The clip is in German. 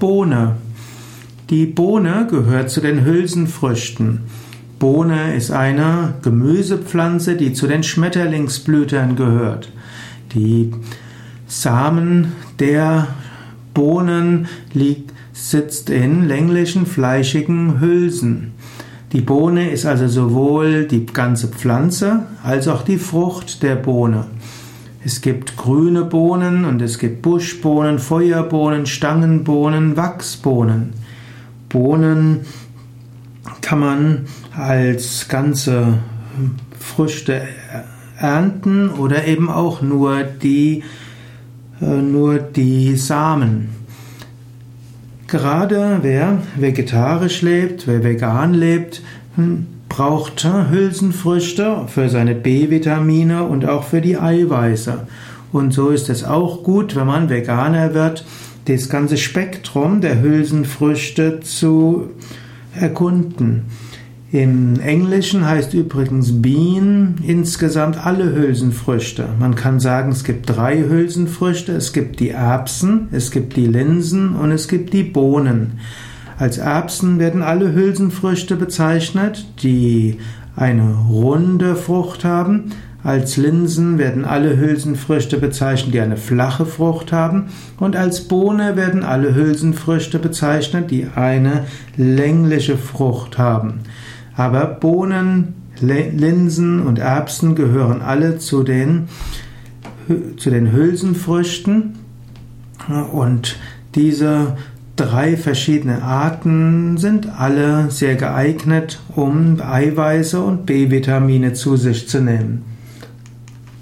Bohne. Die Bohne gehört zu den Hülsenfrüchten. Bohne ist eine Gemüsepflanze, die zu den Schmetterlingsblütern gehört. Die Samen der Bohnen liegt, sitzt in länglichen, fleischigen Hülsen. Die Bohne ist also sowohl die ganze Pflanze als auch die Frucht der Bohne. Es gibt grüne Bohnen und es gibt Buschbohnen, Feuerbohnen, Stangenbohnen, Wachsbohnen. Bohnen kann man als ganze Früchte ernten oder eben auch nur die, äh, nur die Samen. Gerade wer vegetarisch lebt, wer vegan lebt, braucht Hülsenfrüchte für seine B-Vitamine und auch für die Eiweiße. Und so ist es auch gut, wenn man Veganer wird, das ganze Spektrum der Hülsenfrüchte zu erkunden. Im Englischen heißt übrigens Bean insgesamt alle Hülsenfrüchte. Man kann sagen, es gibt drei Hülsenfrüchte. Es gibt die Erbsen, es gibt die Linsen und es gibt die Bohnen. Als Erbsen werden alle Hülsenfrüchte bezeichnet, die eine runde Frucht haben. Als Linsen werden alle Hülsenfrüchte bezeichnet, die eine flache Frucht haben. Und als Bohne werden alle Hülsenfrüchte bezeichnet, die eine längliche Frucht haben. Aber Bohnen, Linsen und Erbsen gehören alle zu den, zu den Hülsenfrüchten. Und diese drei verschiedene Arten sind alle sehr geeignet, um Eiweiße und B-Vitamine zu sich zu nehmen.